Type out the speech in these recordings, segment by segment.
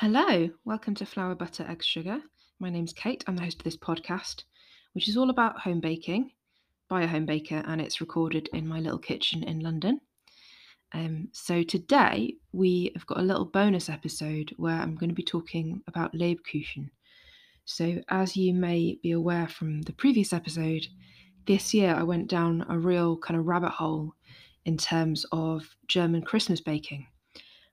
Hello, welcome to Flour Butter Egg Sugar. My name's Kate. I'm the host of this podcast, which is all about home baking by a home baker, and it's recorded in my little kitchen in London. Um, so today we have got a little bonus episode where I'm going to be talking about Lebkuchen. So, as you may be aware from the previous episode, this year I went down a real kind of rabbit hole in terms of German Christmas baking.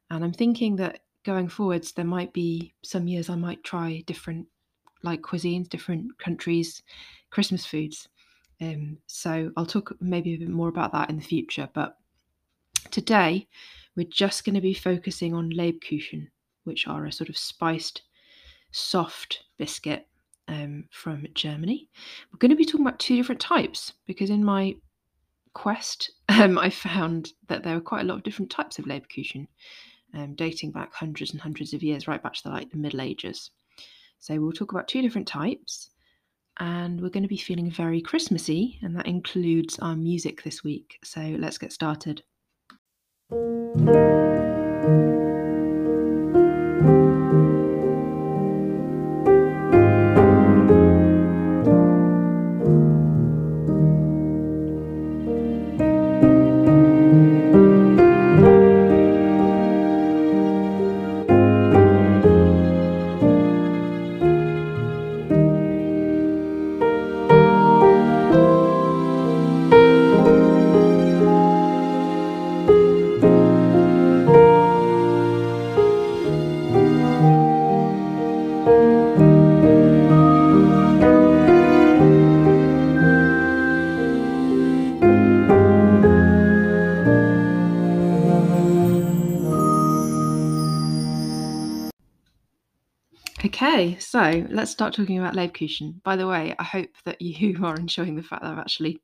And I'm thinking that going forwards, there might be some years I might try different like cuisines, different countries, Christmas foods. Um, so I'll talk maybe a bit more about that in the future. But today, we're just going to be focusing on Lebkuchen, which are a sort of spiced, soft biscuit um, from Germany. We're going to be talking about two different types because in my quest, um, I found that there are quite a lot of different types of Lebkuchen um, dating back hundreds and hundreds of years, right back to the, like the Middle Ages. So we'll talk about two different types, and we're going to be feeling very Christmassy, and that includes our music this week. So let's get started. Okay, so let's start talking about Lebkuchen. By the way, I hope that you are enjoying the fact that I've actually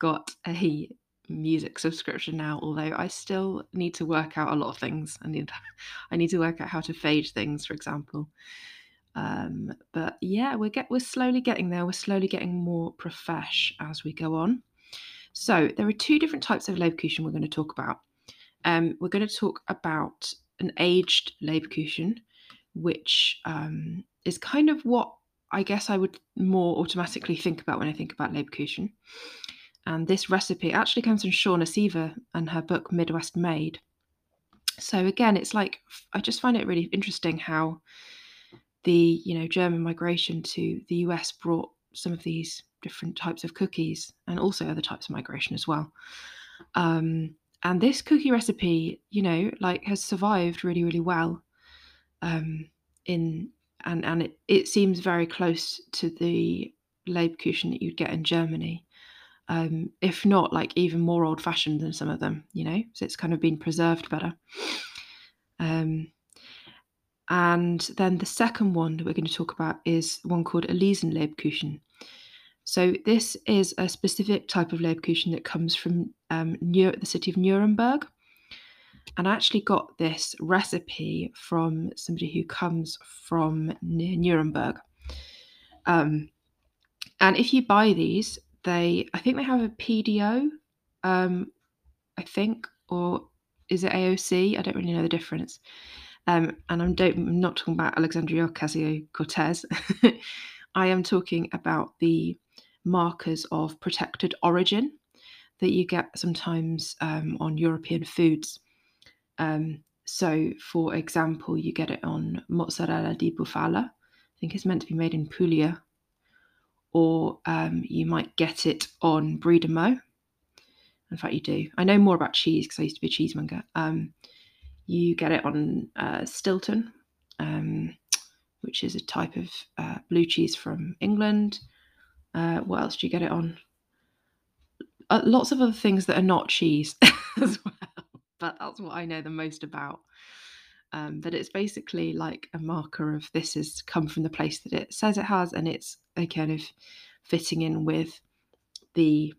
got a music subscription now, although I still need to work out a lot of things. I need I need to work out how to fade things, for example. Um, but yeah, we're get we're slowly getting there. We're slowly getting more profesh as we go on. So there are two different types of Lebkuchen we're going to talk about. Um, we're going to talk about an aged Lebkuchen, which um, is kind of what I guess I would more automatically think about when I think about Lebkuchen. And this recipe actually comes from Shauna Sever and her book Midwest Made. So again, it's like I just find it really interesting how the you know German migration to the US brought some of these different types of cookies and also other types of migration as well. Um, and this cookie recipe, you know, like has survived really, really well um, in and and it, it seems very close to the Lebkuchen that you'd get in Germany. Um, if not like even more old fashioned than some of them, you know, so it's kind of been preserved better. Um, and then the second one that we're going to talk about is one called Elisen Lebkuchen. So this is a specific type of Lebkuchen that comes from um, the city of Nuremberg. And I actually got this recipe from somebody who comes from near Nuremberg. Um, and if you buy these, they I think they have a PDO, um, I think, or is it AOC? I don't really know the difference. Um, and I'm, don't, I'm not talking about Alexandria Ocasio Cortez. I am talking about the markers of protected origin that you get sometimes um, on European foods. Um, so, for example, you get it on mozzarella di bufala. I think it's meant to be made in Puglia. Or um, you might get it on Brie de Meaux. In fact, you do. I know more about cheese because I used to be a cheesemonger. Um, you get it on uh, Stilton, um, which is a type of uh, blue cheese from England. Uh, what else do you get it on? Uh, lots of other things that are not cheese as well but that's what I know the most about. Um, but it's basically like a marker of this has come from the place that it says it has, and it's a kind of fitting in with the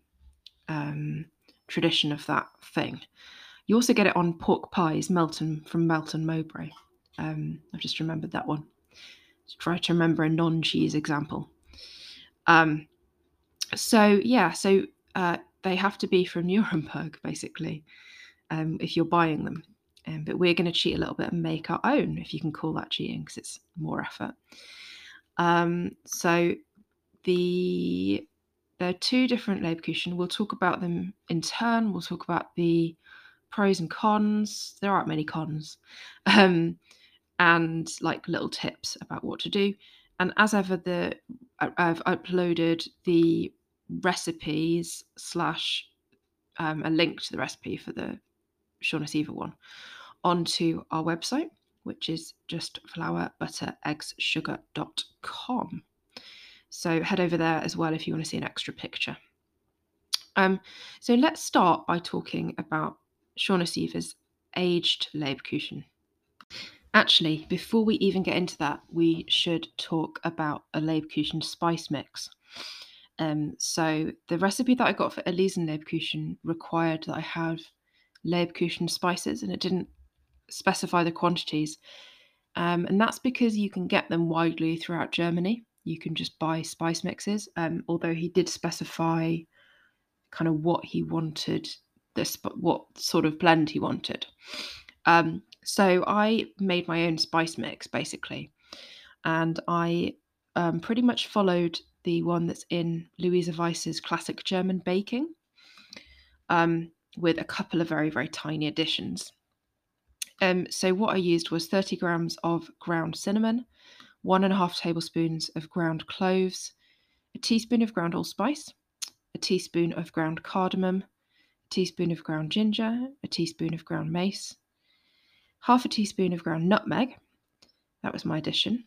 um, tradition of that thing. You also get it on pork pies, Melton from Melton Mowbray. Um, I've just remembered that one. Try to remember a non-cheese example. Um, so yeah, so uh, they have to be from Nuremberg, basically um, if you're buying them. Um, but we're going to cheat a little bit and make our own, if you can call that cheating, because it's more effort. Um, so the there are two different Leibkuchen. We'll talk about them in turn. We'll talk about the pros and cons. There aren't many cons, um, and like little tips about what to do. And as ever, the I've uploaded the recipes slash um, a link to the recipe for the Shauna Sever one onto our website, which is just flour, butter, eggs, sugar.com. So head over there as well if you want to see an extra picture. Um, so let's start by talking about Shauna Sever's aged Leibkuchen. Actually, before we even get into that, we should talk about a Leibkuchen spice mix. Um, so the recipe that I got for Elisen Leibkuchen required that I have Leibkuchen spices, and it didn't specify the quantities. Um, and that's because you can get them widely throughout Germany. You can just buy spice mixes. Um, although he did specify kind of what he wanted, this what sort of blend he wanted. Um, so I made my own spice mix basically, and I um, pretty much followed the one that's in Luisa Weiss's classic German baking, um, with a couple of very very tiny additions. Um, so what I used was 30 grams of ground cinnamon, one and a half tablespoons of ground cloves, a teaspoon of ground allspice, a teaspoon of ground cardamom, a teaspoon of ground ginger, a teaspoon of ground mace, half a teaspoon of ground nutmeg. That was my addition.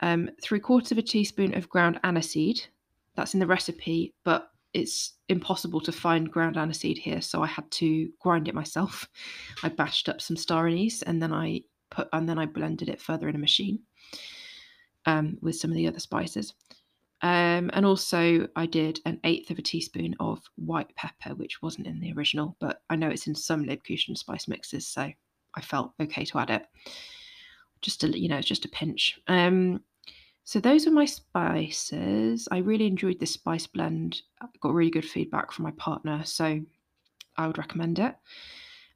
Um, three quarters of a teaspoon of ground aniseed. That's in the recipe, but it's impossible to find ground aniseed here, so I had to grind it myself. I bashed up some star anise and then I put and then I blended it further in a machine um, with some of the other spices. Um, and also, I did an eighth of a teaspoon of white pepper, which wasn't in the original, but I know it's in some Leibkuchen spice mixes, so I felt okay to add it. Just a you know, just a pinch. Um, so those are my spices. I really enjoyed this spice blend. I got really good feedback from my partner, so I would recommend it.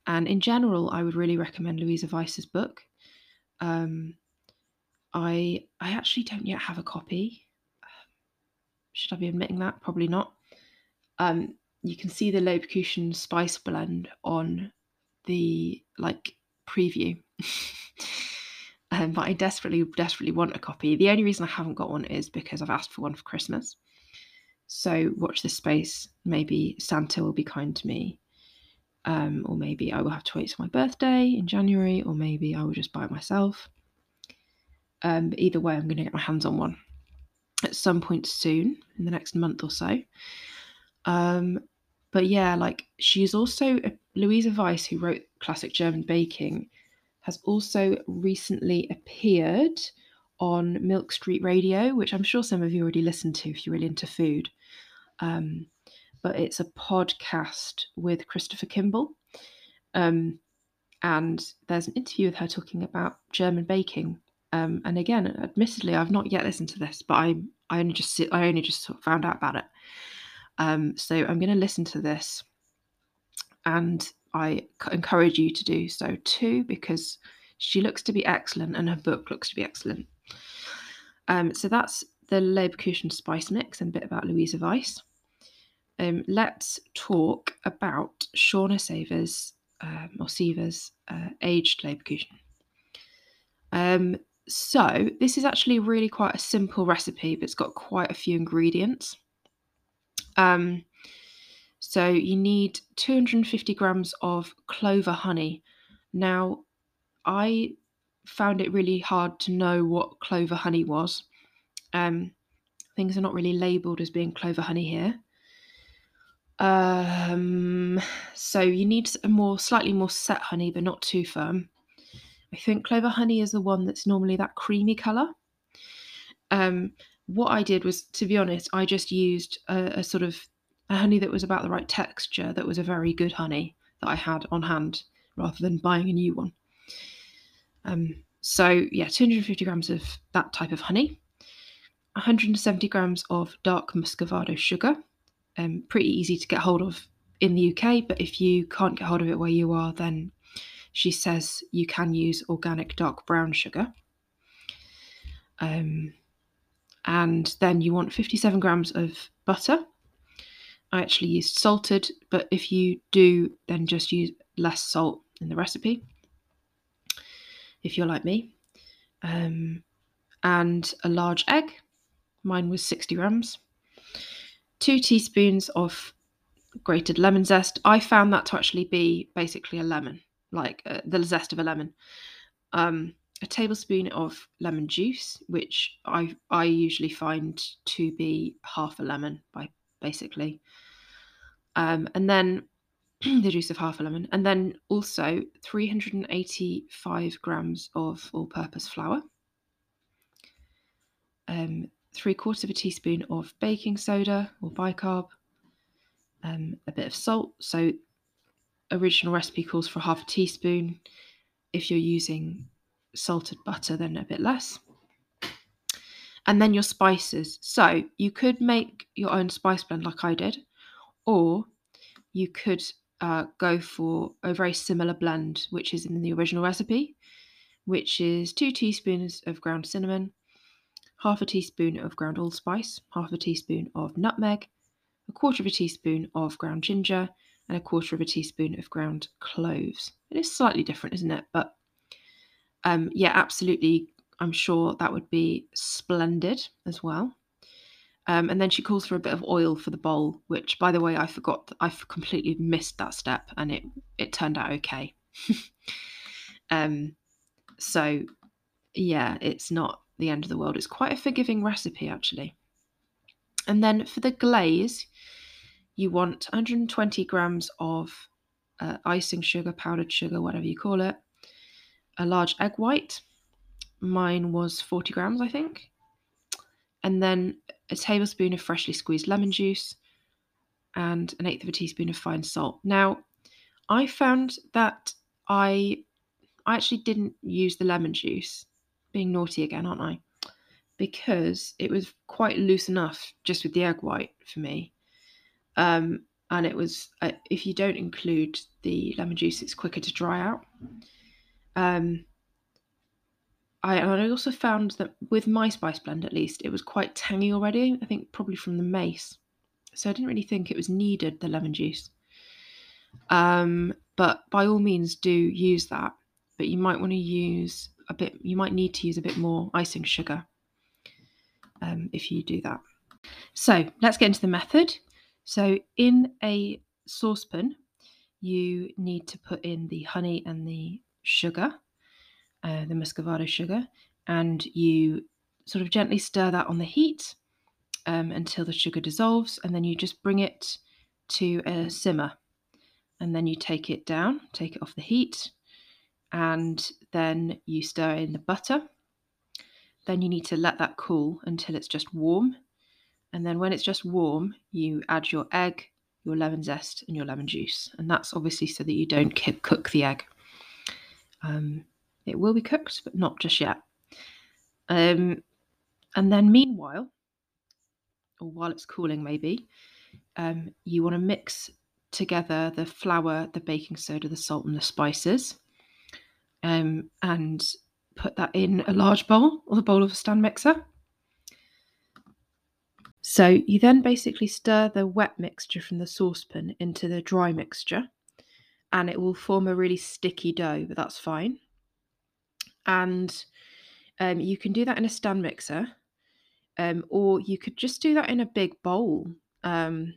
And in general, I would really recommend Luisa Weiss's book. Um, I I actually don't yet have a copy. Should I be admitting that? Probably not. Um, you can see the Leibkuchen spice blend on the like preview. um, but I desperately, desperately want a copy. The only reason I haven't got one is because I've asked for one for Christmas. So watch this space. Maybe Santa will be kind to me. Um, or maybe I will have to wait till my birthday in January, or maybe I will just buy it myself. Um, but either way, I'm going to get my hands on one at some point soon in the next month or so. Um, but yeah, like she's also Luisa Weiss, who wrote Classic German Baking, has also recently appeared on Milk Street Radio, which I'm sure some of you already listened to if you're really into food. Um, but it's a podcast with Christopher Kimball. Um, and there's an interview with her talking about German baking. Um, and again, admittedly, I've not yet listened to this, but I I only just I only just found out about it. Um, so I'm going to listen to this, and I encourage you to do so too because she looks to be excellent and her book looks to be excellent. Um, so that's the Leibkuchen spice mix and a bit about Luisa Weiss. Um, let's talk about Shauna Savers um, or Sever's uh, aged Leibkuchen. Um, so this is actually really quite a simple recipe, but it's got quite a few ingredients. Um, so you need 250 grams of clover honey. Now, I found it really hard to know what clover honey was. Um, things are not really labelled as being clover honey here. Um, so you need a more slightly more set honey, but not too firm. I think clover honey is the one that's normally that creamy colour. Um, what I did was, to be honest, I just used a, a sort of a honey that was about the right texture, that was a very good honey that I had on hand rather than buying a new one. Um, so, yeah, 250 grams of that type of honey, 170 grams of dark muscovado sugar, um, pretty easy to get hold of in the UK, but if you can't get hold of it where you are, then she says you can use organic dark brown sugar. Um, and then you want 57 grams of butter. I actually used salted, but if you do, then just use less salt in the recipe. If you're like me, um, and a large egg. Mine was 60 grams. Two teaspoons of grated lemon zest. I found that to actually be basically a lemon, like uh, the zest of a lemon. Um, a tablespoon of lemon juice, which I I usually find to be half a lemon by basically. Um, and then the juice of half a lemon, and then also 385 grams of all-purpose flour, um, three quarters of a teaspoon of baking soda or bicarb, um, a bit of salt. So, original recipe calls for half a teaspoon. If you're using salted butter, then a bit less. And then your spices. So, you could make your own spice blend like I did, or you could uh, go for a very similar blend, which is in the original recipe, which is two teaspoons of ground cinnamon, half a teaspoon of ground allspice, half a teaspoon of nutmeg, a quarter of a teaspoon of ground ginger, and a quarter of a teaspoon of ground cloves. It is slightly different, isn't it? But um, yeah, absolutely. I'm sure that would be splendid as well. Um, and then she calls for a bit of oil for the bowl, which, by the way, I forgot. I completely missed that step, and it it turned out okay. um, so yeah, it's not the end of the world. It's quite a forgiving recipe, actually. And then for the glaze, you want 120 grams of uh, icing sugar, powdered sugar, whatever you call it, a large egg white. Mine was 40 grams, I think. And then a tablespoon of freshly squeezed lemon juice and an eighth of a teaspoon of fine salt. Now, I found that I I actually didn't use the lemon juice being naughty again, aren't I? Because it was quite loose enough just with the egg white for me. Um, and it was, uh, if you don't include the lemon juice, it's quicker to dry out. Um, I, and I also found that with my spice blend, at least, it was quite tangy already. I think probably from the mace. So I didn't really think it was needed, the lemon juice. Um, but by all means, do use that. But you might want to use a bit, you might need to use a bit more icing sugar um, if you do that. So let's get into the method. So in a saucepan, you need to put in the honey and the sugar, the muscovado sugar, and you sort of gently stir that on the heat um, until the sugar dissolves, and then you just bring it to a simmer. And then you take it down, take it off the heat, and then you stir in the butter. Then you need to let that cool until it's just warm. And then when it's just warm, you add your egg, your lemon zest, and your lemon juice. And that's obviously so that you don't cook the egg. Um, it will be cooked, but not just yet. Um, and then, meanwhile, or while it's cooling, maybe, um, you want to mix together the flour, the baking soda, the salt, and the spices um, and put that in a large bowl or the bowl of a stand mixer. So you then basically stir the wet mixture from the saucepan into the dry mixture and it will form a really sticky dough, but that's fine. And um, you can do that in a stand mixer um, or you could just do that in a big bowl um,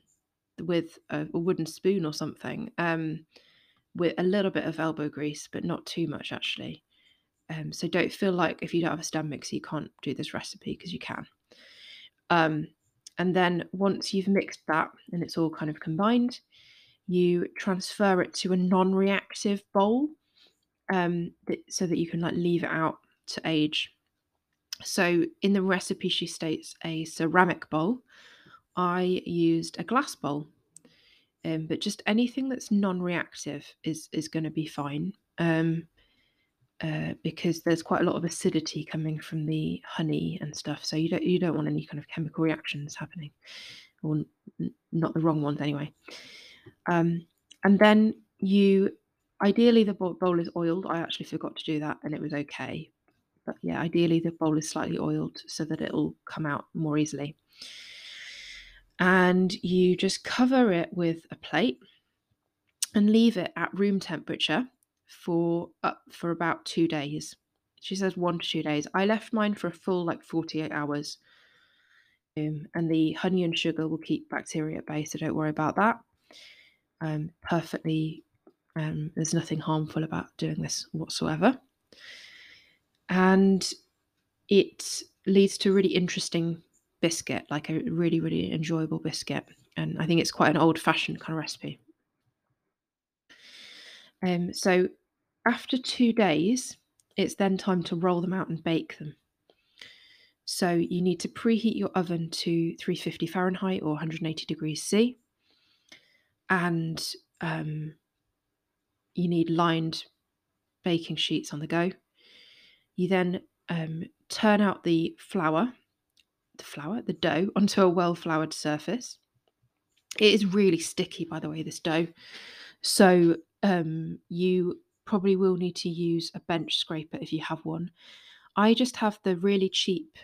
with a, a, wooden spoon or something. Um, with a little bit of elbow grease, but not too much actually. Um, so don't feel like if you don't have a stand mixer, you can't do this recipe because you can. Um, and then once you've mixed that and it's all kind of combined, you transfer it to a non-reactive bowl um, so that you can like leave it out to age. So in the recipe, she states a ceramic bowl. I used a glass bowl um, but just anything that's non-reactive is is going to be fine um, uh, because there's quite a lot of acidity coming from the honey and stuff. So you don't you don't want any kind of chemical reactions happening, or n- not the wrong ones anyway. Um, and then you ideally the bowl is oiled. I actually forgot to do that and it was okay. But yeah, ideally the bowl is slightly oiled so that it'll come out more easily. And you just cover it with a plate and leave it at room temperature for up for about two days. She says one to two days. I left mine for a full like 48 hours. Um, and the honey and sugar will keep bacteria at bay, so don't worry about that. Um, perfectly, um, there's nothing harmful about doing this whatsoever. And it leads to a really interesting biscuit, like a really, really enjoyable biscuit. And I think it's quite an old fashioned kind of recipe. Um, so after two days, it's then time to roll them out and bake them. So you need to preheat your oven to 350 Fahrenheit or 180 degrees C. And um, you need lined baking sheets on the go. You then um, turn out the flour, the flour, the dough, onto a well floured surface. It is really sticky, by the way, this dough. So um, you probably will need to use a bench scraper if you have one. I just have the really cheap,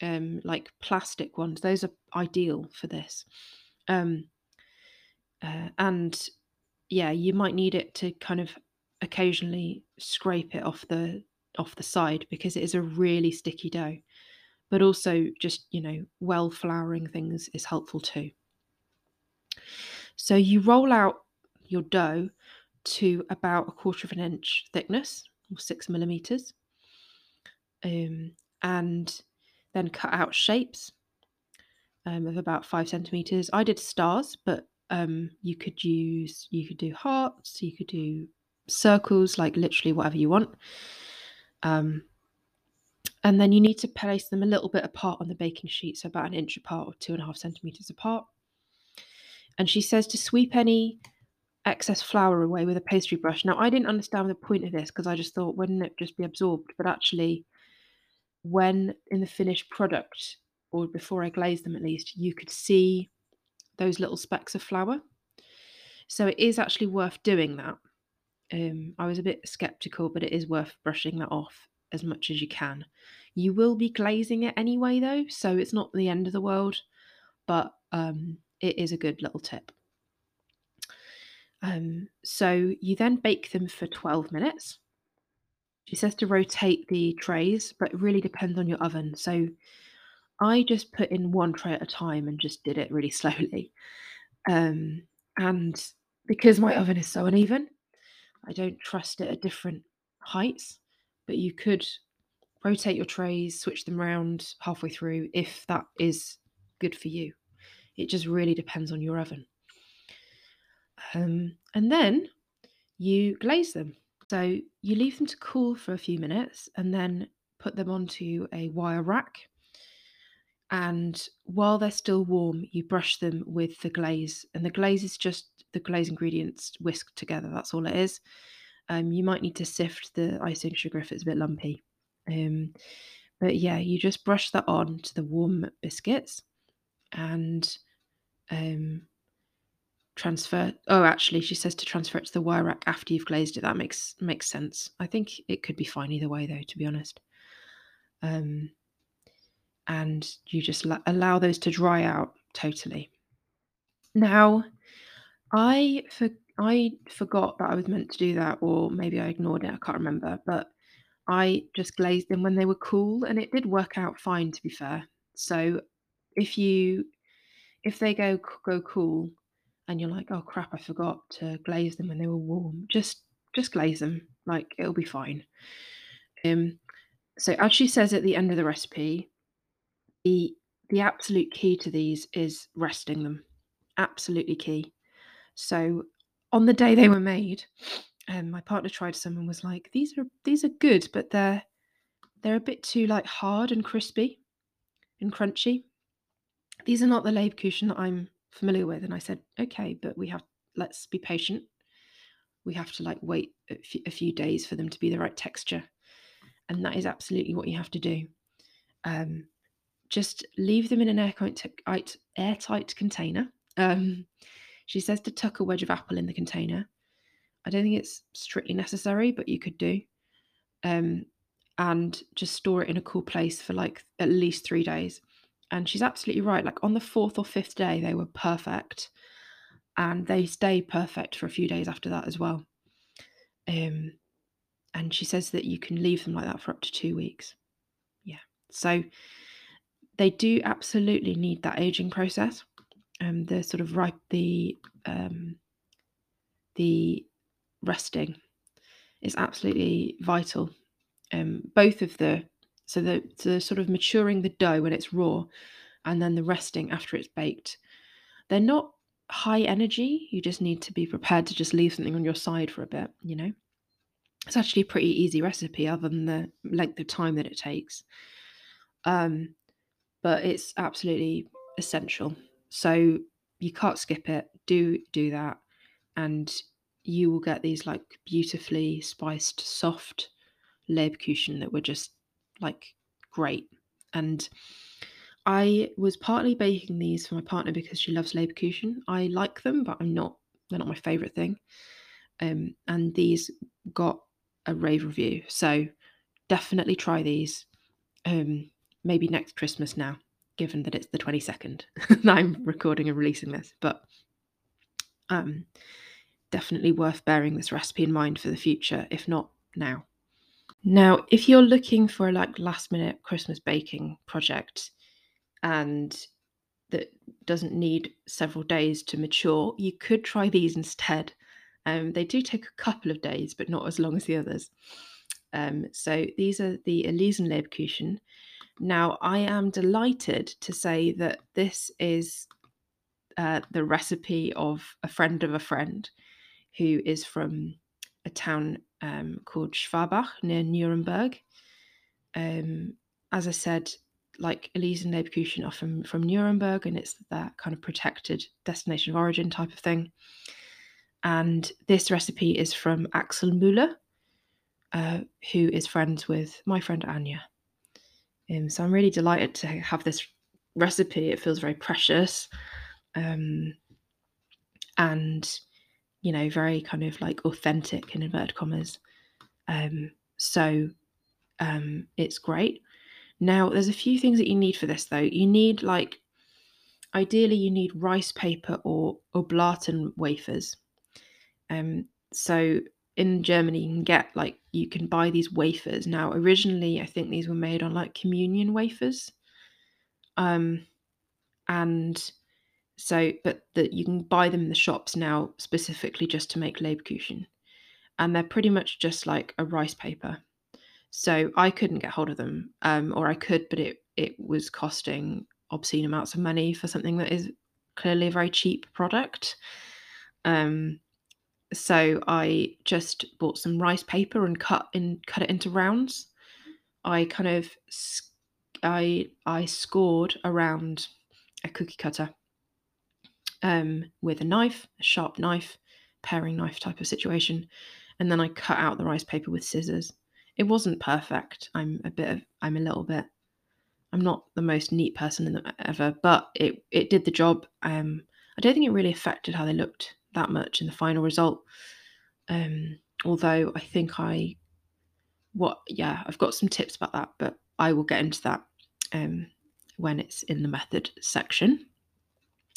um, like plastic ones. Those are ideal for this. Um, uh, and yeah, you might need it to kind of occasionally scrape it off the off the side because it is a really sticky dough. But also, just you know, well flouring things is helpful too. So you roll out your dough to about a quarter of an inch thickness or six millimeters, um, and then cut out shapes um, of about five centimeters. I did stars, but um, you could use you could do hearts, you could do circles, like literally whatever you want. Um, and then you need to place them a little bit apart on the baking sheet, so about an inch apart or two and a half centimeters apart. And she says to sweep any excess flour away with a pastry brush. Now, I didn't understand the point of this because I just thought, wouldn't it just be absorbed? But actually, when in the finished product, or before I glazed them at least, you could see those little specks of flour. So it is actually worth doing that. Um, I was a bit skeptical, but it is worth brushing that off as much as you can. You will be glazing it anyway, though, so it's not the end of the world, but um, it is a good little tip. Um, so you then bake them for 12 minutes. She says to rotate the trays, but it really depends on your oven. So I just put in one tray at a time and just did it really slowly. Um, and because my oven is so uneven, I don't trust it at different heights. But you could rotate your trays, switch them around halfway through if that is good for you. It just really depends on your oven. Um, and then you glaze them. So you leave them to cool for a few minutes and then put them onto a wire rack. And while they're still warm, you brush them with the glaze. And the glaze is just the glaze ingredients whisked together. That's all it is. Um, you might need to sift the icing sugar if it's a bit lumpy. Um, but yeah, you just brush that on to the warm biscuits and um, transfer oh actually she says to transfer it to the wire rack after you've glazed it that makes makes sense i think it could be fine either way though to be honest um and you just allow those to dry out totally now i for i forgot that i was meant to do that or maybe i ignored it i can't remember but i just glazed them when they were cool and it did work out fine to be fair so if you if they go go cool and you're like, oh crap, I forgot to glaze them when they were warm. Just just glaze them. Like it'll be fine. Um so as she says at the end of the recipe, the the absolute key to these is resting them. Absolutely key. So on the day they were made, um, my partner tried some and was like, these are these are good, but they're they're a bit too like hard and crispy and crunchy. These are not the Lebkuchen that I'm familiar with and i said okay but we have let's be patient we have to like wait a few, few days for them to be the right texture and that is absolutely what you have to do um, just leave them in an airtight, airtight container um, she says to tuck a wedge of apple in the container I don't think it's strictly necessary, but you could do. Um, and just store it in a cool place for like at least three days. And she's absolutely right. Like on the fourth or fifth day, they were perfect. And they stay perfect for a few days after that as well. Um, and she says that you can leave them like that for up to two weeks. Yeah. So they do absolutely need that aging process. Um, the sort of ripe the um, the resting is absolutely vital. Um, both of the so the the sort of maturing the dough when it's raw, and then the resting after it's baked. They're not high energy. You just need to be prepared to just leave something on your side for a bit. You know, it's actually a pretty easy recipe, other than the length of time that it takes. Um, but it's absolutely essential. So you can't skip it. Do do that, and you will get these like beautifully spiced, soft Lebkuchen that were just like great. And I was partly baking these for my partner because she loves Lebkuchen. I like them, but I'm not. They're not my favorite thing. Um, and these got a rave review, so definitely try these. Um, maybe next Christmas now, given that it's the 22nd that I'm recording and releasing this. But um, definitely worth bearing this recipe in mind for the future, if not now. Now, if you're looking for a like last minute Christmas baking project and that doesn't need several days to mature, you could try these instead. Um, they do take a couple of days, but not as long as the others. Um, so these are the Elisen Lebkuchen. Now, I am delighted to say that this is uh, the recipe of a friend of a friend who is from a town um, called Schwabach near Nuremberg. Um, as I said, like Elisen Lebkuchen are from, from Nuremberg, and it's that kind of protected destination of origin type of thing. And this recipe is from Axel Müller, uh, who is friends with my friend Anya. Um, so I'm really delighted to have this recipe. It feels very precious, um, and you know, very kind of like authentic in inverted commas. Um, so um, it's great. Now, there's a few things that you need for this though. You need like, ideally, you need rice paper or oblaten wafers. Um, so in Germany, you can get like you can buy these wafers. Now, originally, I think these were made on like communion wafers. Um, and so, but that you can buy them in the shops now specifically just to make Lebkuchen, and they're pretty much just like a rice paper. So I couldn't get hold of them, um, or I could, but it it was costing obscene amounts of money for something that is clearly a very cheap product. Um, so I just bought some rice paper and cut in cut it into rounds. I kind of I I scored around a cookie cutter um, with a knife, a sharp knife, paring knife type of situation, and then I cut out the rice paper with scissors. It wasn't perfect. I'm a bit of I'm a little bit I'm not the most neat person the, ever, but it it did the job. Um, I don't think it really affected how they looked that much in the final result. Um, although I think I what yeah I've got some tips about that, but I will get into that um, when it's in the method section.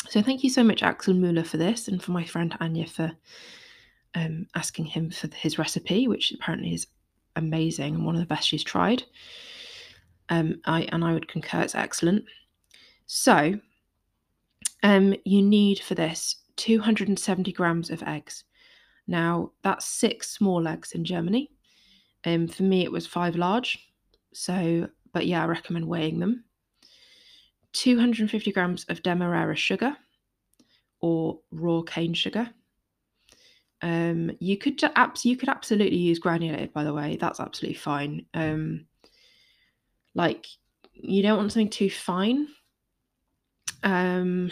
So thank you so much, Axel Muller, for this, and for my friend Anya for um, asking him for his recipe, which apparently is amazing and one of the best she's tried. Um, I and I would concur it's excellent. So, um, you need for this 270 grams of eggs. Now that's six small eggs in Germany. Um, for me it was five large. So, but yeah, I recommend weighing them. 250 grams of demerara sugar or raw cane sugar. Um, you could abs- you could absolutely use granulated, by the way. That's absolutely fine. Um, like you don't want something too fine. Um,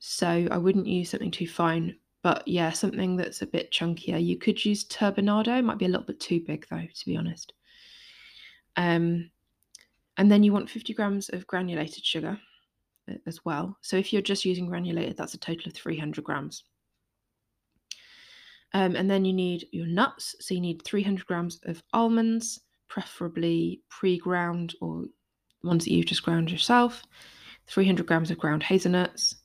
so I wouldn't use something too fine. But yeah, something that's a bit chunkier. You could use turbinado. It might be a little bit too big though, to be honest. Um, and then you want 50 grams of granulated sugar uh, as well. So if you're just using granulated, that's a total of 300 grams. Um, and then you need your nuts. So you need 300 grams of almonds, preferably pre ground or ones that you've just ground yourself, 300 grams of ground hazelnuts.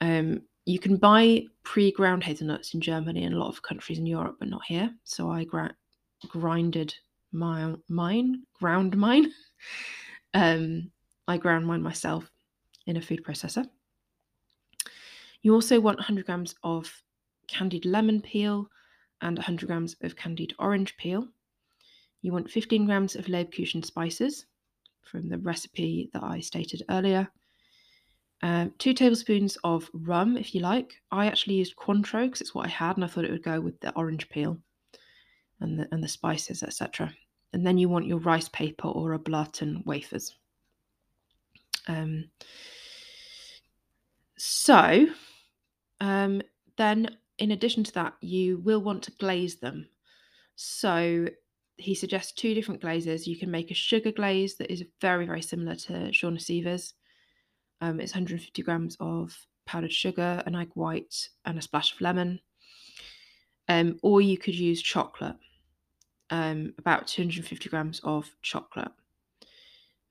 Um, you can buy pre ground hazelnuts in Germany and a lot of countries in Europe, but not here. So I gra- grinded my, mine, ground mine. um, I ground mine myself in a food processor. You also want 100 grams of candied lemon peel and 100 grams of candied orange peel. You want 15 grams of Leibkuchen spices from the recipe that I stated earlier. Uh, two tablespoons of rum, if you like. I actually used Cointreau because it's what I had, and I thought it would go with the orange peel and the and the spices, etc. And then you want your rice paper or oblaten wafers. Um, so um, then, in addition to that, you will want to glaze them. So he suggests two different glazes. You can make a sugar glaze that is very, very similar to Shauna Sever's. Um, it's 150 grams of powdered sugar, an egg white, and a splash of lemon. Um, or you could use chocolate, um, about 250 grams of chocolate.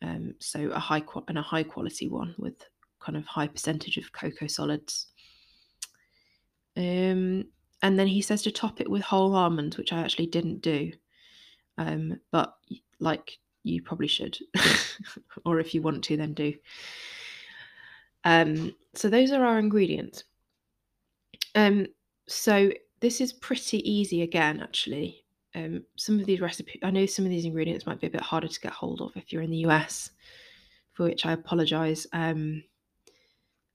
Um, so a high and a high quality one with kind of high percentage of cocoa solids. Um, and then he says to top it with whole almonds, which I actually didn't do. Um, but like you probably should, or if you want to, then do. Um, so those are our ingredients. Um, so this is pretty easy again, actually. Um, some of these recipes, I know some of these ingredients might be a bit harder to get hold of if you're in the US, for which I apologise. Um,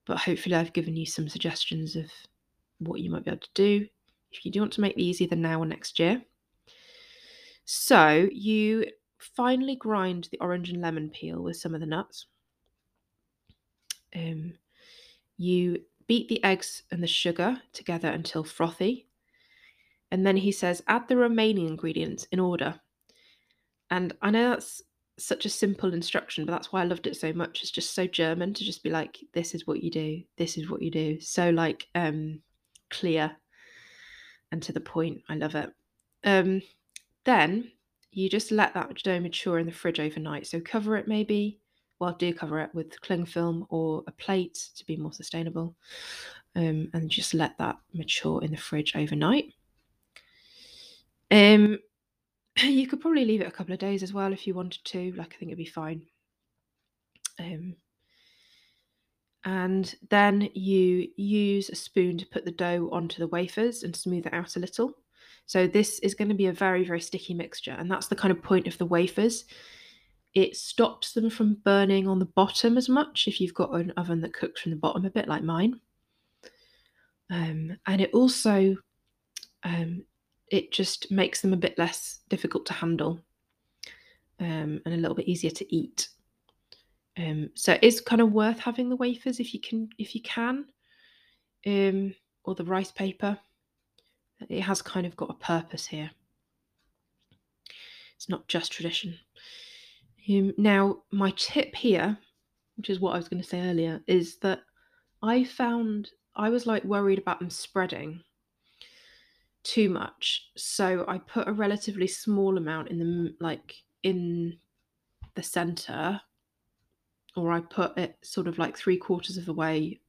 but hopefully, I've given you some suggestions of what you might be able to do if you do want to make these either now or next year. So you finely grind the orange and lemon peel with some of the nuts. Um, you beat the eggs and the sugar together until frothy. And then he says, add the remaining ingredients in order. And I know that's such a simple instruction, but that's why I loved it so much. It's just so German to just be like, this is what you do, this is what you do. So like um clear and to the point. I love it. Um, then you just let that dough mature in the fridge overnight. So cover it maybe, well, do cover it with cling film or a plate to be more sustainable. Um, and just let that mature in the fridge overnight. Um, you could probably leave it a couple of days as well if you wanted to. Like I think it'd be fine. Um, and then you use a spoon to put the dough onto the wafers and smooth it out a little. So this is going to be a very, very sticky mixture, and that's the kind of point of the wafers. It stops them from burning on the bottom as much if you've got an oven that cooks from the bottom a bit like mine. Um, and it also um, it just makes them a bit less difficult to handle um, and a little bit easier to eat. Um, so it is kind of worth having the wafers if you can, if you can, um, or the rice paper. It has kind of got a purpose here. It's not just tradition. Now, my tip here, which is what I was going to say earlier, is that I found I was like worried about them spreading too much, so I put a relatively small amount in the like in the center or I put it sort of like three quarters of the way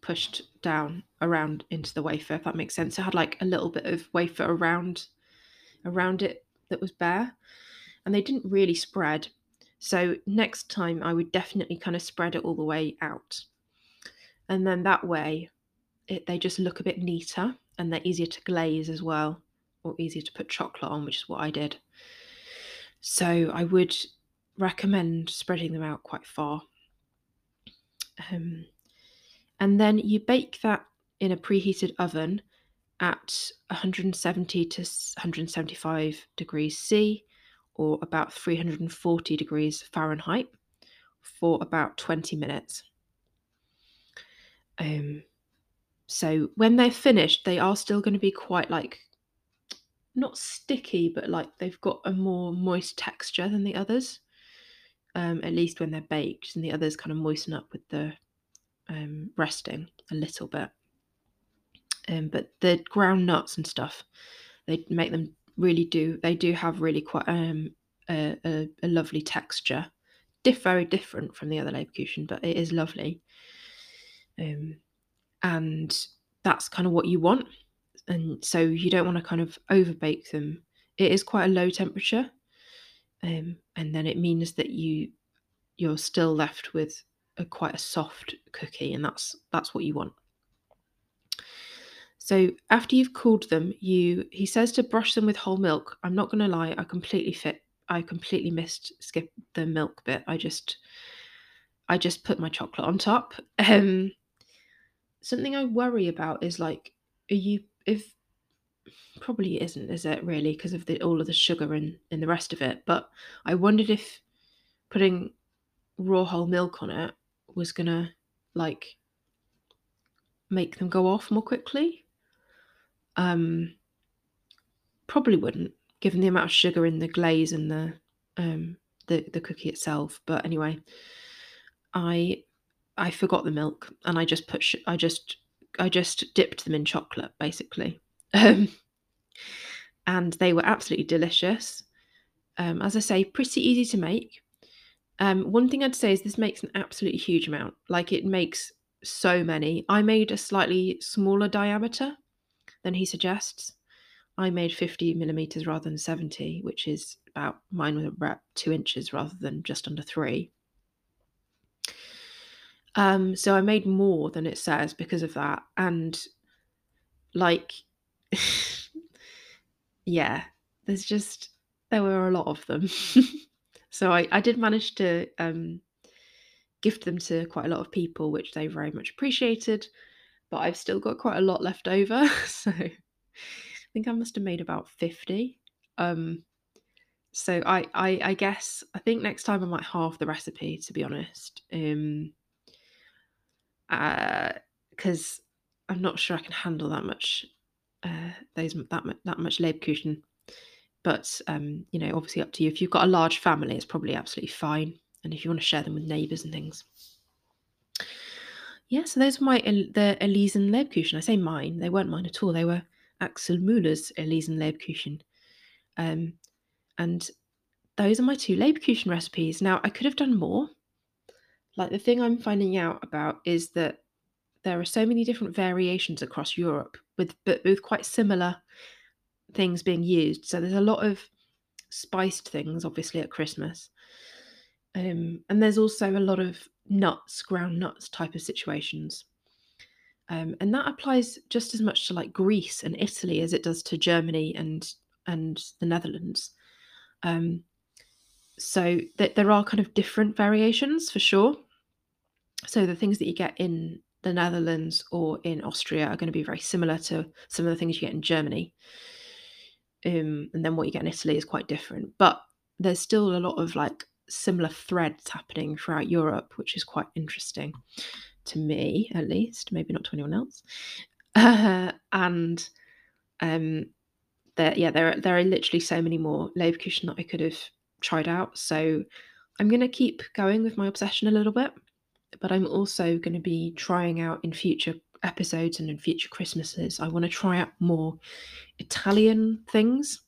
pushed down around into the wafer, if that makes sense. I had like a little bit of wafer around around it that was bare, and they didn't really spread. So next time I would definitely kind of spread it all the way out. And then that way it, they just look a bit neater and they're easier to glaze as well, or easier to put chocolate on, which is what I did. So I would recommend spreading them out quite far. Um, and then you bake that in a preheated oven at 170 to 175 degrees C or about 340 degrees Fahrenheit for about 20 minutes. Um, so when they're finished, they are still going to be quite like not sticky, but like they've got a more moist texture than the others um, at least when they're baked, and the others kind of moisten up with the um, resting a little bit. Um, but the ground nuts and stuff, they make them really do. They do have really quite um, a, a, a lovely texture. Diff very different from the other Leberkuchen, but it is lovely. Um, and that's kind of what you want. And so you don't want to kind of overbake them. It is quite a low temperature, um, and then it means that you you're still left with a quite a soft cookie, and that's that's what you want. So after you've cooled them, you he says to brush them with whole milk. I'm not gonna lie, I completely fit I completely missed skip the milk bit. I just I just put my chocolate on top. Um something I worry about is like are you if probably isn't, is it really, because of the all of the sugar and in the rest of it. But I wondered if putting raw whole milk on it was gonna like make them go off more quickly. Um probably wouldn't, given the amount of sugar in the glaze and the um the, the cookie itself. But anyway, I I forgot the milk and I just put sh- I just I just dipped them in chocolate basically. Um, and they were absolutely delicious. Um, as I say, pretty easy to make. Um, one thing I'd say is this makes an absolutely huge amount. Like it makes so many. I made a slightly smaller diameter than he suggests. I made 50 millimeters rather than 70, which is about mine was about two inches rather than just under three. Um, so I made more than it says because of that. And like, yeah, there's just, there were a lot of them. so I, I did manage to um, gift them to quite a lot of people, which they very much appreciated. But I've still got quite a lot left over. So I think I must have made about 50. Um, so I, I I guess I think next time I might halve the recipe to be honest. Um because uh, I'm not sure I can handle that much uh, those that much that much Lebkuchen. But um, you know, obviously up to you. If you've got a large family, it's probably absolutely fine, and if you want to share them with neighbours and things. Yeah, so those were my the Elisen Lebkuchen. I say mine; they weren't mine at all. They were Axel Muller's Elisen Lebkuchen. Um, and those are my two Lebkuchen recipes. Now, I could have done more, like the thing I'm finding out about is that there are so many different variations across Europe with but with quite similar things being used. So there's a lot of spiced things, obviously at Christmas, um, and there's also a lot of nuts, ground nuts type of situations. Um, and that applies just as much to like Greece and Italy as it does to Germany and and the Netherlands. Um, so th- there are kind of different variations for sure. So the things that you get in the Netherlands or in Austria are going to be very similar to some of the things you get in Germany. Um, and then what you get in Italy is quite different. But there's still a lot of like similar threads happening throughout Europe, which is quite interesting to me, at least, maybe not to anyone else. Uh, and um, there, yeah, there are, there are literally so many more Lebkuchen that I could have tried out. So I'm going to keep going with my obsession a little bit but I'm also going to be trying out in future episodes and in future Christmases. I want to try out more Italian things.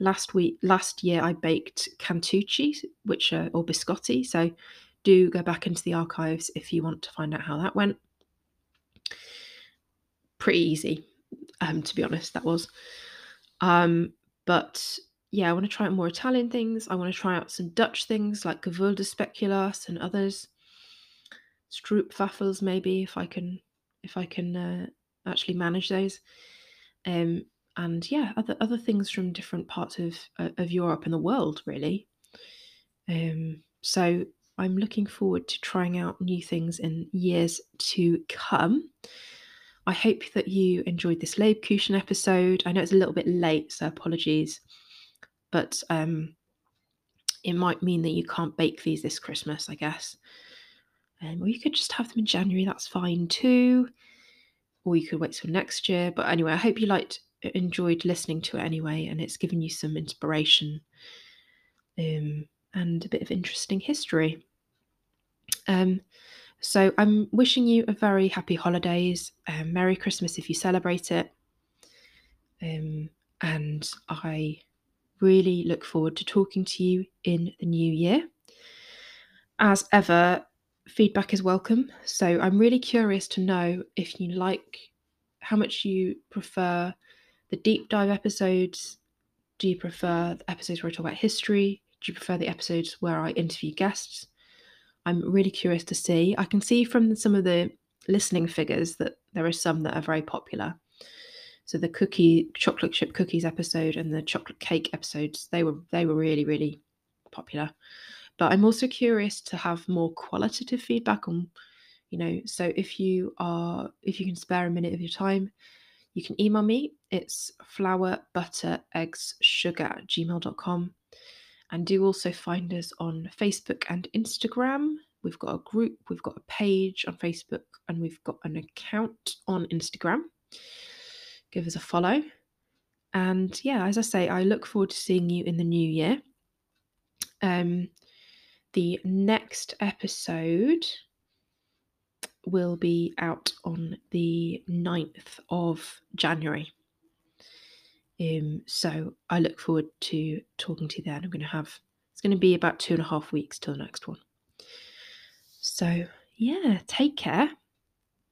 Last week, last year, I baked cantucci, which are or biscotti. So, do go back into the archives if you want to find out how that went. Pretty easy, um, to be honest. That was, um, but yeah, I want to try out more Italian things. I want to try out some Dutch things like Gevulde Speculoos and others stroopwafels maybe if I can if I can uh, actually manage those. Um, and yeah, other other things from different parts of uh, of Europe and the world really. Um, so I'm looking forward to trying out new things in years to come. I hope that you enjoyed this Lebkuchen episode. I know it's a little bit late, so apologies, but um, it might mean that you can't bake these this Christmas, I guess. Um, or you could just have them in January, that's fine too. Or you could wait till next year. But anyway, I hope you liked enjoyed listening to it anyway, and it's given you some inspiration um, and a bit of interesting history. Um, So I'm wishing you a very happy holidays, um, Merry Christmas if you celebrate it. Um, and I really look forward to talking to you in the new year. As ever, feedback is welcome. So I'm really curious to know if you like how much you prefer the deep dive episodes. Do you prefer the episodes where I talk about history? Do you prefer the episodes where I interview guests? I'm really curious to see. I can see from some of the listening figures that there are some that are very popular. So the cookie chocolate chip cookies episode and the chocolate cake episodes, they were they were really really popular. But I'm also curious to have more qualitative feedback on, you know, so if you are if you can spare a minute of your time, you can email me. It's flour, butter, eggs, sugar at gmail.com. And do also find us on Facebook and Instagram. We've got a group, we've got a page on Facebook, and we've got an account on Instagram. Give us a follow. And yeah, as I say, I look forward to seeing you in the new year. Um, the next episode will be out on the 9th of January. Um, so I look forward to talking to you then. I'm going to have, it's going to be about two and a half weeks till the next one. So yeah, take care.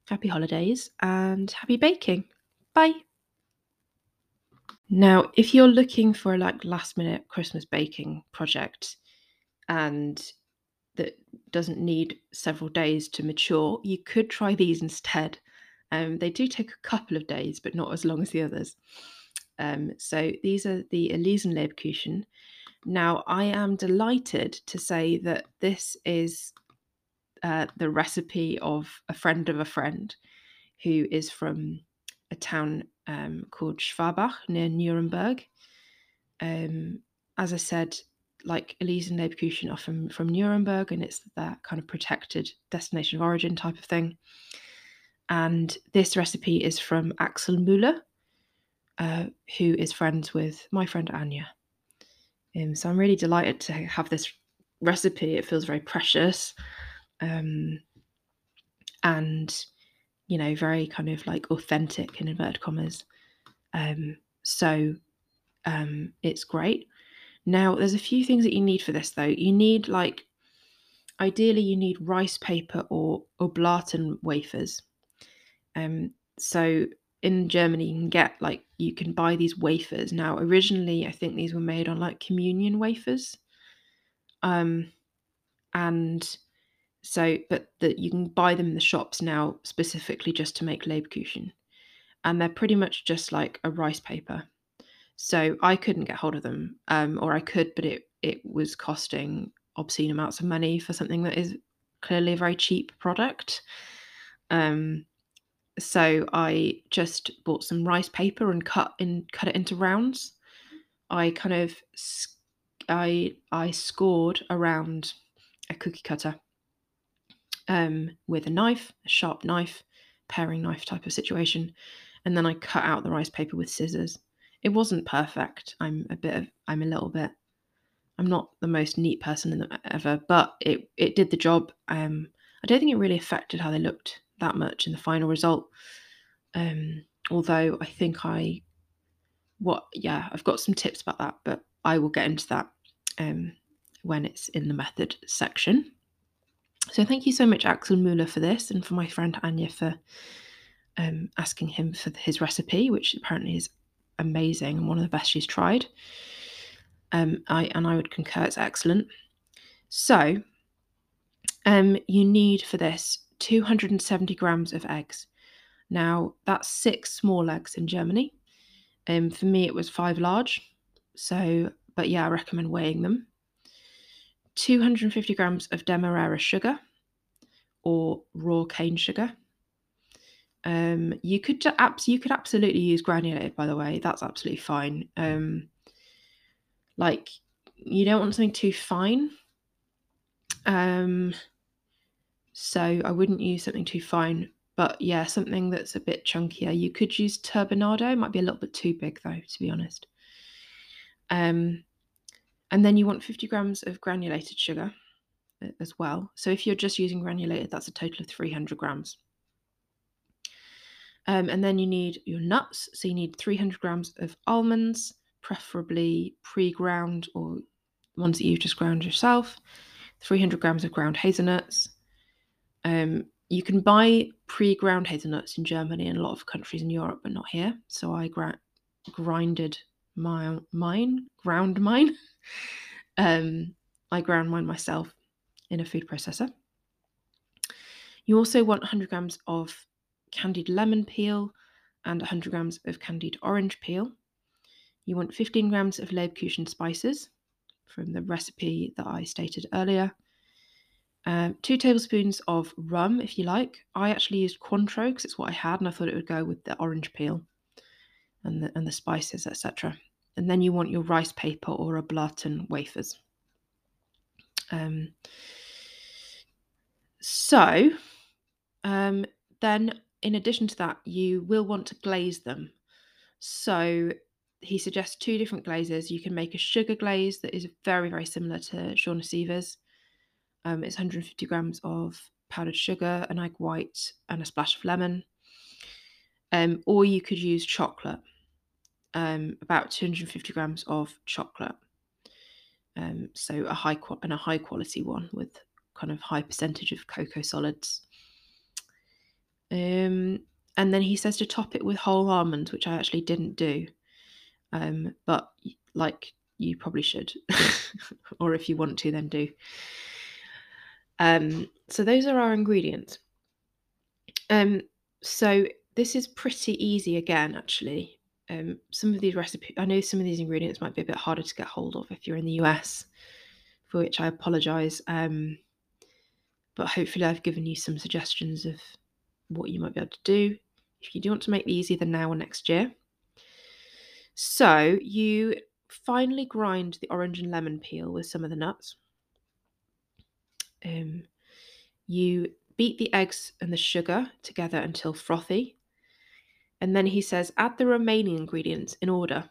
Happy holidays and happy baking. Bye. Now, if you're looking for like last minute Christmas baking project and that doesn't need several days to mature, you could try these instead. Um, they do take a couple of days, but not as long as the others. Um, so these are the Elisenlebkuchen. Now, I am delighted to say that this is uh, the recipe of a friend of a friend who is from a town um, called Schwabach near Nuremberg. Um, as I said, like Elise and Elisenlebkuchen are from, from Nuremberg and it's that kind of protected destination of origin type of thing. And this recipe is from Axel Müller, uh, who is friends with my friend Anya. Um, so I'm really delighted to have this recipe. It feels very precious, um, and you know, very kind of like authentic in inverted commas. Um, so um, it's great. Now, there's a few things that you need for this though. You need like, ideally, you need rice paper or oblaten wafers. Um, so in Germany, you can get like you can buy these wafers. Now, originally, I think these were made on like communion wafers. Um, and so, but that you can buy them in the shops now specifically just to make Lebkuchen, and they're pretty much just like a rice paper. So I couldn't get hold of them, um, or I could, but it it was costing obscene amounts of money for something that is clearly a very cheap product. Um, so I just bought some rice paper and cut in cut it into rounds. I kind of I I scored around a cookie cutter um, with a knife, a sharp knife, paring knife type of situation, and then I cut out the rice paper with scissors. It wasn't perfect. I'm a bit of I'm a little bit I'm not the most neat person ever, but it it did the job. Um, I don't think it really affected how they looked that much in the final result. Um, although I think I, what, yeah, I've got some tips about that, but I will get into that um, when it's in the method section. So thank you so much, Axel Muller, for this, and for my friend Anya for um, asking him for his recipe, which apparently is amazing and one of the best she's tried. Um, I and I would concur it's excellent. So, um, you need for this 270 grams of eggs. Now, that's six small eggs in Germany. Um, for me, it was five large. So, but yeah, I recommend weighing them. 250 grams of demerara sugar or raw cane sugar. Um, you could abs- you could absolutely use granulated, by the way. That's absolutely fine. Um, like you don't want something too fine. Um, so I wouldn't use something too fine. But yeah, something that's a bit chunkier. You could use turbinado. It might be a little bit too big though, to be honest. Um, and then you want 50 grams of granulated sugar. uh, as well. So if you're just using granulated, that's a total of 300 grams. Um, and then you need your nuts. So you need 300 grams of almonds, preferably pre ground or ones that you've just ground yourself, 300 grams of ground hazelnuts. Um, you can buy pre ground hazelnuts in Germany and a lot of countries in Europe, but not here. So I gra- grinded my, mine, ground mine. um, I ground mine myself in a food processor. You also want 100 grams of candied lemon peel and 100 grams of candied orange peel. You want 15 grams of Lebkuchen spices from the recipe that I stated earlier. Um, two tablespoons of rum, if you like. I actually used Cointreau because it's what I had, and I thought it would go with the orange peel and the, and the spices, etc. And then you want your rice paper or a oblaten wafers. Um, so, um, then in addition to that, you will want to glaze them. So he suggests two different glazes. You can make a sugar glaze that is very, very similar to Shauna Sever's. Um, it's 150 grams of powdered sugar, an egg white, and a splash of lemon. Um, or you could use chocolate, um, about 250 grams of chocolate. Um, so a high and a high quality one with kind of high percentage of cocoa solids. Um, and then he says to top it with whole almonds, which I actually didn't do. Um, but like you probably should, or if you want to, then do. Um, so those are our ingredients. Um, so this is pretty easy again, actually. Um, some of these recipes, I know some of these ingredients might be a bit harder to get hold of if you're in the US, for which I apologise. Um, but hopefully, I've given you some suggestions of what you might be able to do if you do want to make these either now or next year. So you finely grind the orange and lemon peel with some of the nuts. Um, you beat the eggs and the sugar together until frothy. And then he says, add the remaining ingredients in order.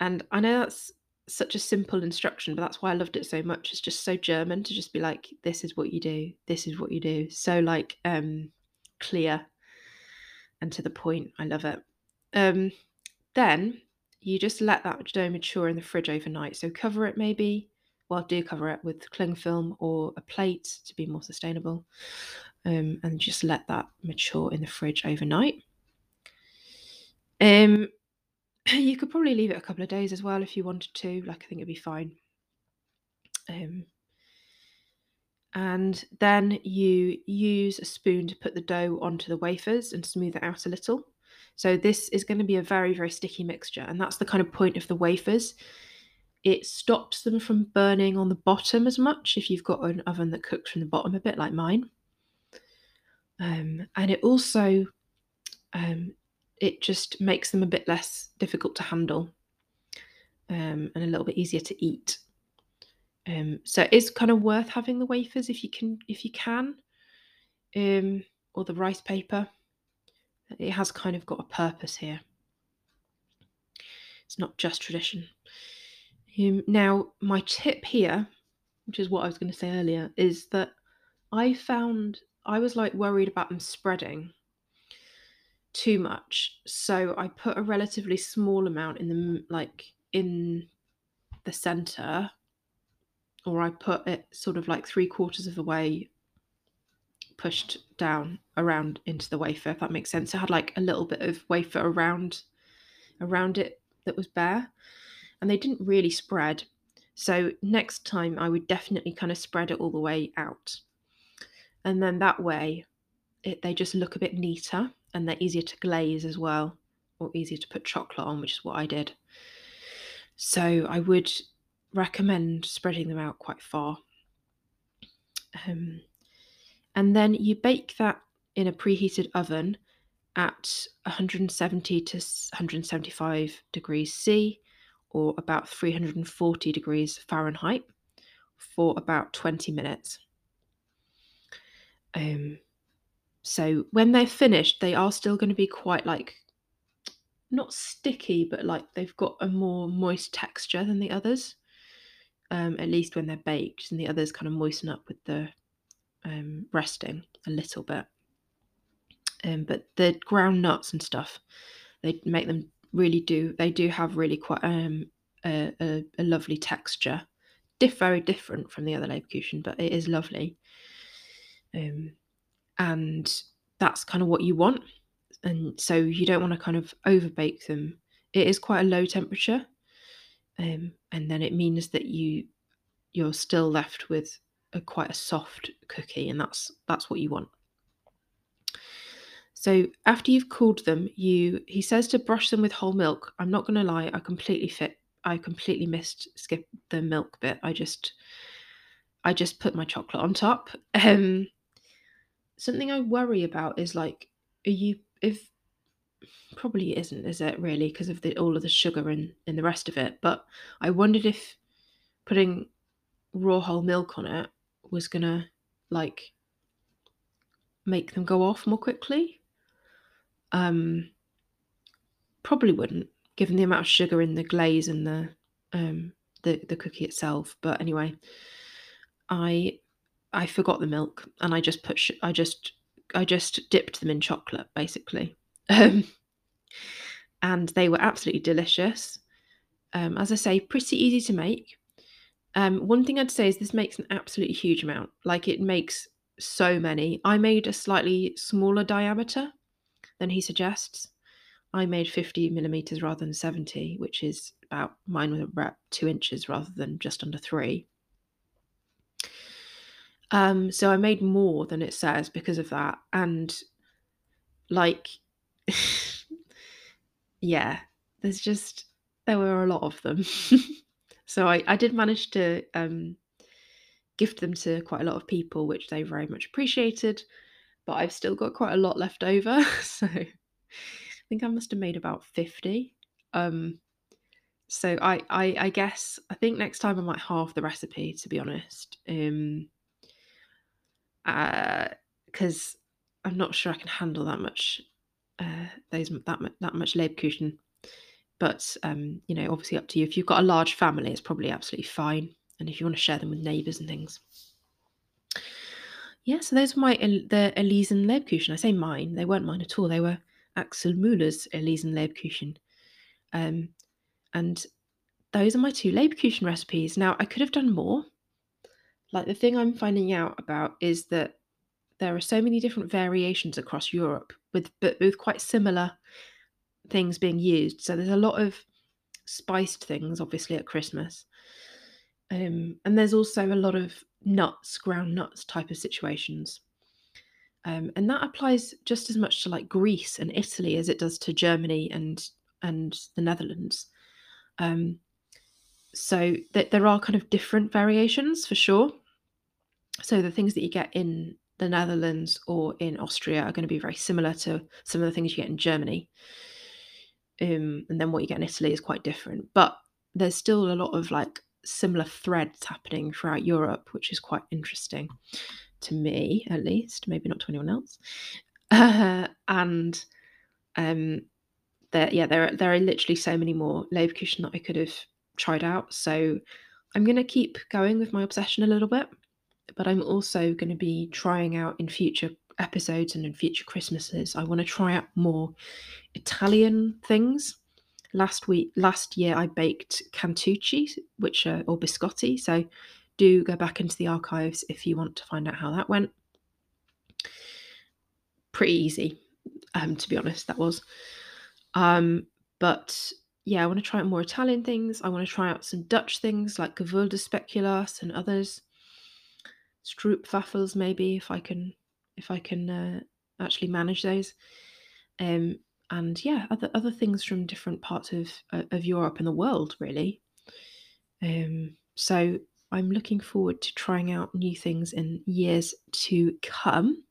And I know that's such a simple instruction, but that's why I loved it so much. It's just so German to just be like, this is what you do, this is what you do. So like um clear and to the point. I love it. Um, then you just let that dough mature in the fridge overnight. So cover it maybe, well, do cover it with cling film or a plate to be more sustainable. Um, and just let that mature in the fridge overnight. Um, you could probably leave it a couple of days as well if you wanted to. Like, I think it'd be fine. Um, and then you use a spoon to put the dough onto the wafers and smooth it out a little. So this is going to be a very, very sticky mixture, and that's the kind of point of the wafers. It stops them from burning on the bottom as much if you've got an oven that cooks from the bottom a bit like mine. Um, and it also um, it just makes them a bit less difficult to handle um, and a little bit easier to eat. Um, so it is kind of worth having the wafers if you can, if you can, um, or the rice paper. It has kind of got a purpose here. It's not just tradition. Um, now, my tip here, which is what I was going to say earlier, is that I found I was like worried about them spreading too much, so I put a relatively small amount in the like in the center or I put it sort of like three quarters of the way pushed down around into the wafer, if that makes sense. I had like a little bit of wafer around around it that was bare, and they didn't really spread. So next time I would definitely kind of spread it all the way out. And then that way it, they just look a bit neater and they're easier to glaze as well, or easier to put chocolate on, which is what I did. So I would recommend spreading them out quite far. Um, and then you bake that in a preheated oven at 170 to 175 degrees C or about 340 degrees Fahrenheit for about 20 minutes. Um, so when they're finished, they are still going to be quite like not sticky, but like they've got a more moist texture than the others. Um, at least when they're baked, and the others kind of moisten up with the um, resting a little bit. Um, but the ground nuts and stuff, they make them really do. They do have really quite um, a, a, a lovely texture. Diff very different from the other Lebkuchen, but it is lovely. Um, and that's kind of what you want. And so you don't want to kind of overbake them. It is quite a low temperature, um, and then it means that you you're still left with a quite a soft cookie, and that's that's what you want. So after you've cooled them, you he says to brush them with whole milk. I'm not going to lie, I completely fit. I completely missed skip the milk bit. I just I just put my chocolate on top. Um, something I worry about is like, are you if probably isn't, is it really because of the all of the sugar and and the rest of it? But I wondered if putting raw whole milk on it was gonna like make them go off more quickly. Um, probably wouldn't, given the amount of sugar in the glaze and the um the the cookie itself. But anyway, I I forgot the milk and I just put sh- I just I just dipped them in chocolate basically. Um, and they were absolutely delicious. Um, as I say, pretty easy to make. Um, one thing I'd say is this makes an absolutely huge amount. Like it makes so many. I made a slightly smaller diameter than he suggests. I made 50 millimeters rather than 70, which is about mine was about two inches rather than just under three. Um, so I made more than it says because of that. And like, yeah, there's just, there were a lot of them. so I, I did manage to um, gift them to quite a lot of people, which they very much appreciated. But I've still got quite a lot left over. So I think I must have made about 50. Um, so I, I I guess I think next time I might halve the recipe to be honest. Um uh because uh, I'm not sure I can handle that much uh, those that that much Lebkuchen. But um, you know, obviously up to you. If you've got a large family, it's probably absolutely fine, and if you want to share them with neighbours and things. Yeah, so those were my the Elisen Lebkuchen. I say mine; they weren't mine at all. They were Axel Müller's Elisen Lebkuchen, um, and those are my two Lebkuchen recipes. Now I could have done more, like the thing I'm finding out about is that there are so many different variations across Europe with but with quite similar things being used. So there's a lot of spiced things, obviously at Christmas, um, and there's also a lot of nuts, ground nuts type of situations. Um, and that applies just as much to like Greece and Italy as it does to Germany and and the Netherlands. Um, so th- there are kind of different variations for sure. So the things that you get in the Netherlands or in Austria are going to be very similar to some of the things you get in Germany. Um, and then what you get in Italy is quite different. But there's still a lot of like similar threads happening throughout Europe, which is quite interesting to me, at least, maybe not to anyone else. Uh, and um, there, yeah, there, are, there are literally so many more Lebkuchen that I could have tried out. So I'm going to keep going with my obsession a little bit, but I'm also going to be trying out in future episodes and in future Christmases. I want to try out more Italian things. Last week, last year, I baked cantucci, which are or biscotti. So do go back into the archives if you want to find out how that went. Pretty easy, um, to be honest, that was. Um, but yeah, I want to try out more Italian things. I want to try out some Dutch things like Gevulde Speculoos and others. Stroopwafels, maybe if I can, if I can uh, actually manage those. Um, and yeah, other other things from different parts of uh, of Europe and the world, really. Um, so I'm looking forward to trying out new things in years to come.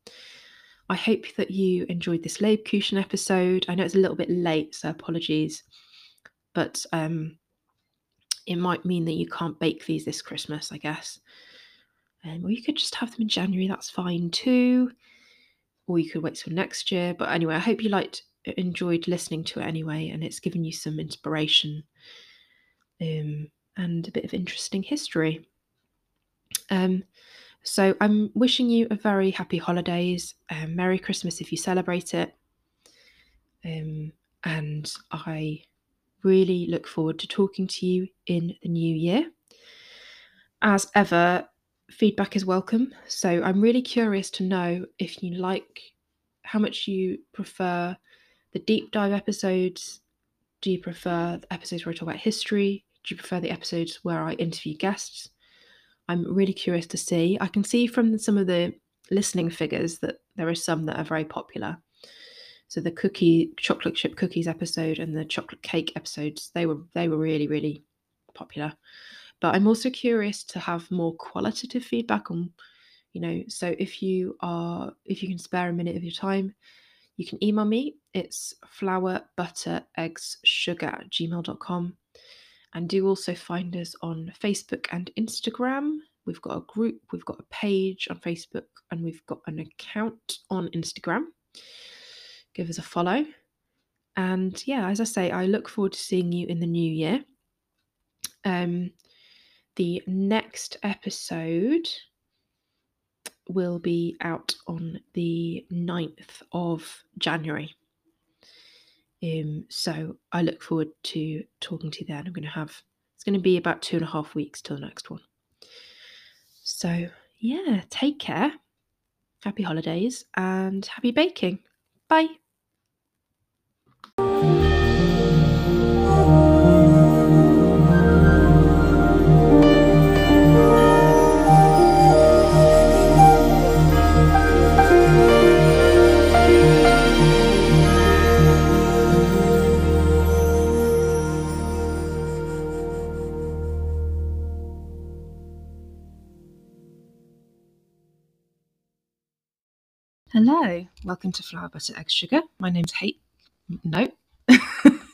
I hope that you enjoyed this Lebkuchen episode. I know it's a little bit late, so apologies but um, it might mean that you can't bake these this Christmas, I guess. Um, or you could just have them in January, that's fine too. Or you could wait till next year. But anyway, I hope you liked enjoyed listening to it anyway, and it's given you some inspiration. Um, and a bit of interesting history. Um, so I'm wishing you a very happy holidays, um, Merry Christmas if you celebrate it. Um, and I really look forward to talking to you in the new year. As ever, feedback is welcome. So I'm really curious to know if you like how much you prefer the deep dive episodes. Do you prefer the episodes where I talk about history? Do you prefer the episodes where I interview guests? I'm really curious to see. I can see from some of the listening figures that there are some that are very popular. So the cookie chocolate chip cookies episode and the chocolate cake episodes, they were they were really really popular. But I'm also curious to have more qualitative feedback on, you know, so if you are if you can spare a minute of your time, you can email me. It's flour, butter, eggs, sugar at gmail.com. And do also find us on Facebook and Instagram. We've got a group, we've got a page on Facebook, and we've got an account on Instagram. Give us a follow. And yeah, as I say, I look forward to seeing you in the new year. Um, the next episode will be out on the 9th of January. Um, so I look forward to talking to you then. I'm going to have, it's going to be about two and a half weeks till the next one. So yeah, take care. Happy holidays and happy baking. Bye. Welcome to Flour Butter Egg Sugar. My name's Hate. No.